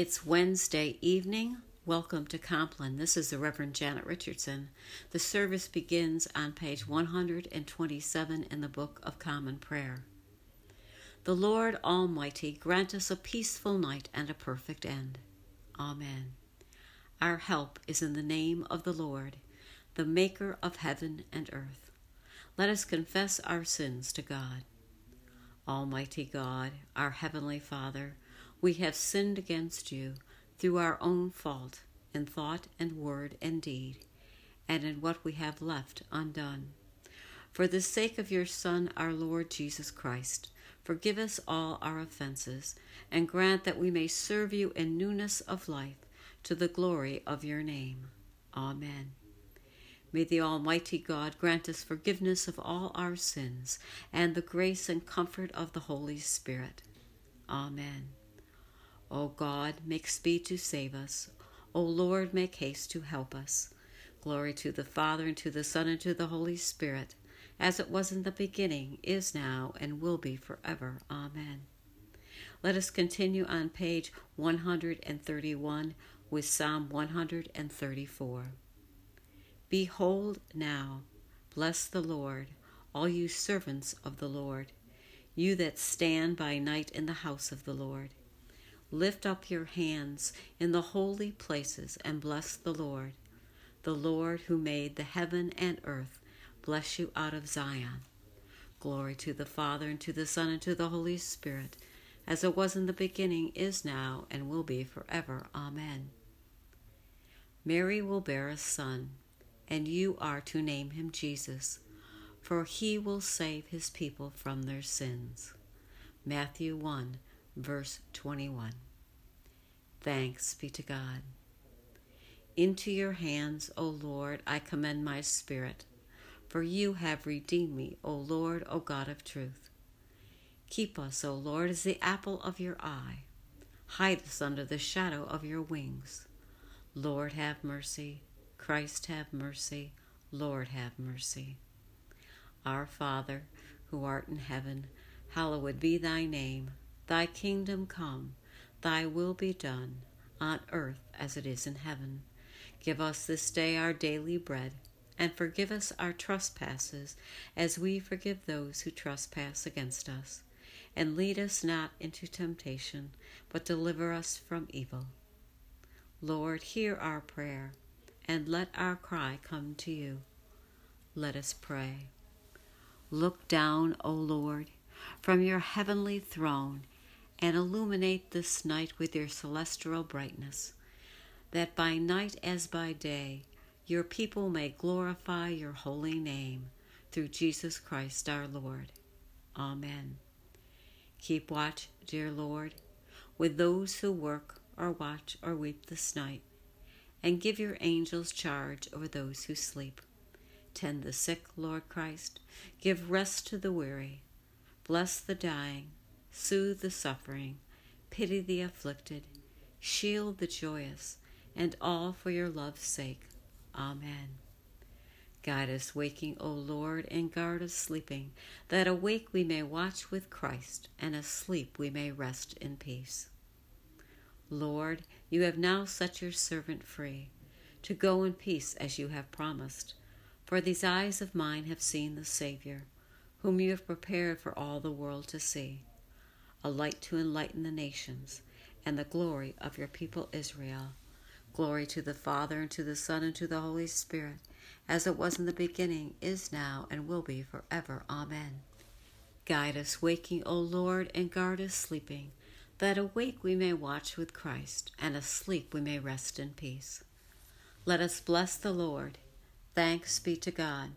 It's Wednesday evening. Welcome to Compline. This is the Reverend Janet Richardson. The service begins on page 127 in the Book of Common Prayer. The Lord Almighty grant us a peaceful night and a perfect end. Amen. Our help is in the name of the Lord, the Maker of heaven and earth. Let us confess our sins to God. Almighty God, our Heavenly Father, we have sinned against you through our own fault in thought and word and deed, and in what we have left undone. For the sake of your Son, our Lord Jesus Christ, forgive us all our offenses, and grant that we may serve you in newness of life to the glory of your name. Amen. May the Almighty God grant us forgiveness of all our sins and the grace and comfort of the Holy Spirit. Amen. O God, make speed to save us. O Lord, make haste to help us. Glory to the Father, and to the Son, and to the Holy Spirit, as it was in the beginning, is now, and will be forever. Amen. Let us continue on page 131 with Psalm 134. Behold now, bless the Lord, all you servants of the Lord, you that stand by night in the house of the Lord. Lift up your hands in the holy places and bless the Lord. The Lord who made the heaven and earth bless you out of Zion. Glory to the Father, and to the Son, and to the Holy Spirit, as it was in the beginning, is now, and will be forever. Amen. Mary will bear a son, and you are to name him Jesus, for he will save his people from their sins. Matthew 1 verse 21. Thanks be to God. Into your hands, O Lord, I commend my spirit, for you have redeemed me, O Lord, O God of truth. Keep us, O Lord, as the apple of your eye. Hide us under the shadow of your wings. Lord, have mercy. Christ, have mercy. Lord, have mercy. Our Father, who art in heaven, hallowed be thy name. Thy kingdom come, thy will be done, on earth as it is in heaven. Give us this day our daily bread, and forgive us our trespasses, as we forgive those who trespass against us. And lead us not into temptation, but deliver us from evil. Lord, hear our prayer, and let our cry come to you. Let us pray. Look down, O Lord, from your heavenly throne and illuminate this night with your celestial brightness, that by night as by day your people may glorify your holy name through Jesus Christ our Lord. Amen. Keep watch, dear Lord, with those who work or watch or weep this night, and give your angels charge over those who sleep. Tend the sick, Lord Christ. Give rest to the weary. Bless the dying soothe the suffering, pity the afflicted, shield the joyous, and all for your love's sake. Amen. Guide us waking, O Lord, and guard us sleeping, that awake we may watch with Christ, and asleep we may rest in peace. Lord, you have now set your servant free, to go in peace as you have promised. For these eyes of mine have seen the Savior, whom you have prepared for all the world to see a light to enlighten the nations, and the glory of your people Israel. Glory to the Father, and to the Son, and to the Holy Spirit, as it was in the beginning, is now, and will be forever. Amen. Guide us waking, O Lord, and guard us sleeping, that awake we may watch with Christ, and asleep we may rest in peace. Let us bless the Lord. Thanks be to God,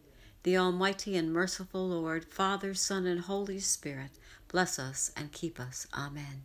the Almighty and merciful Lord, Father, Son, and Holy Spirit bless us and keep us. Amen.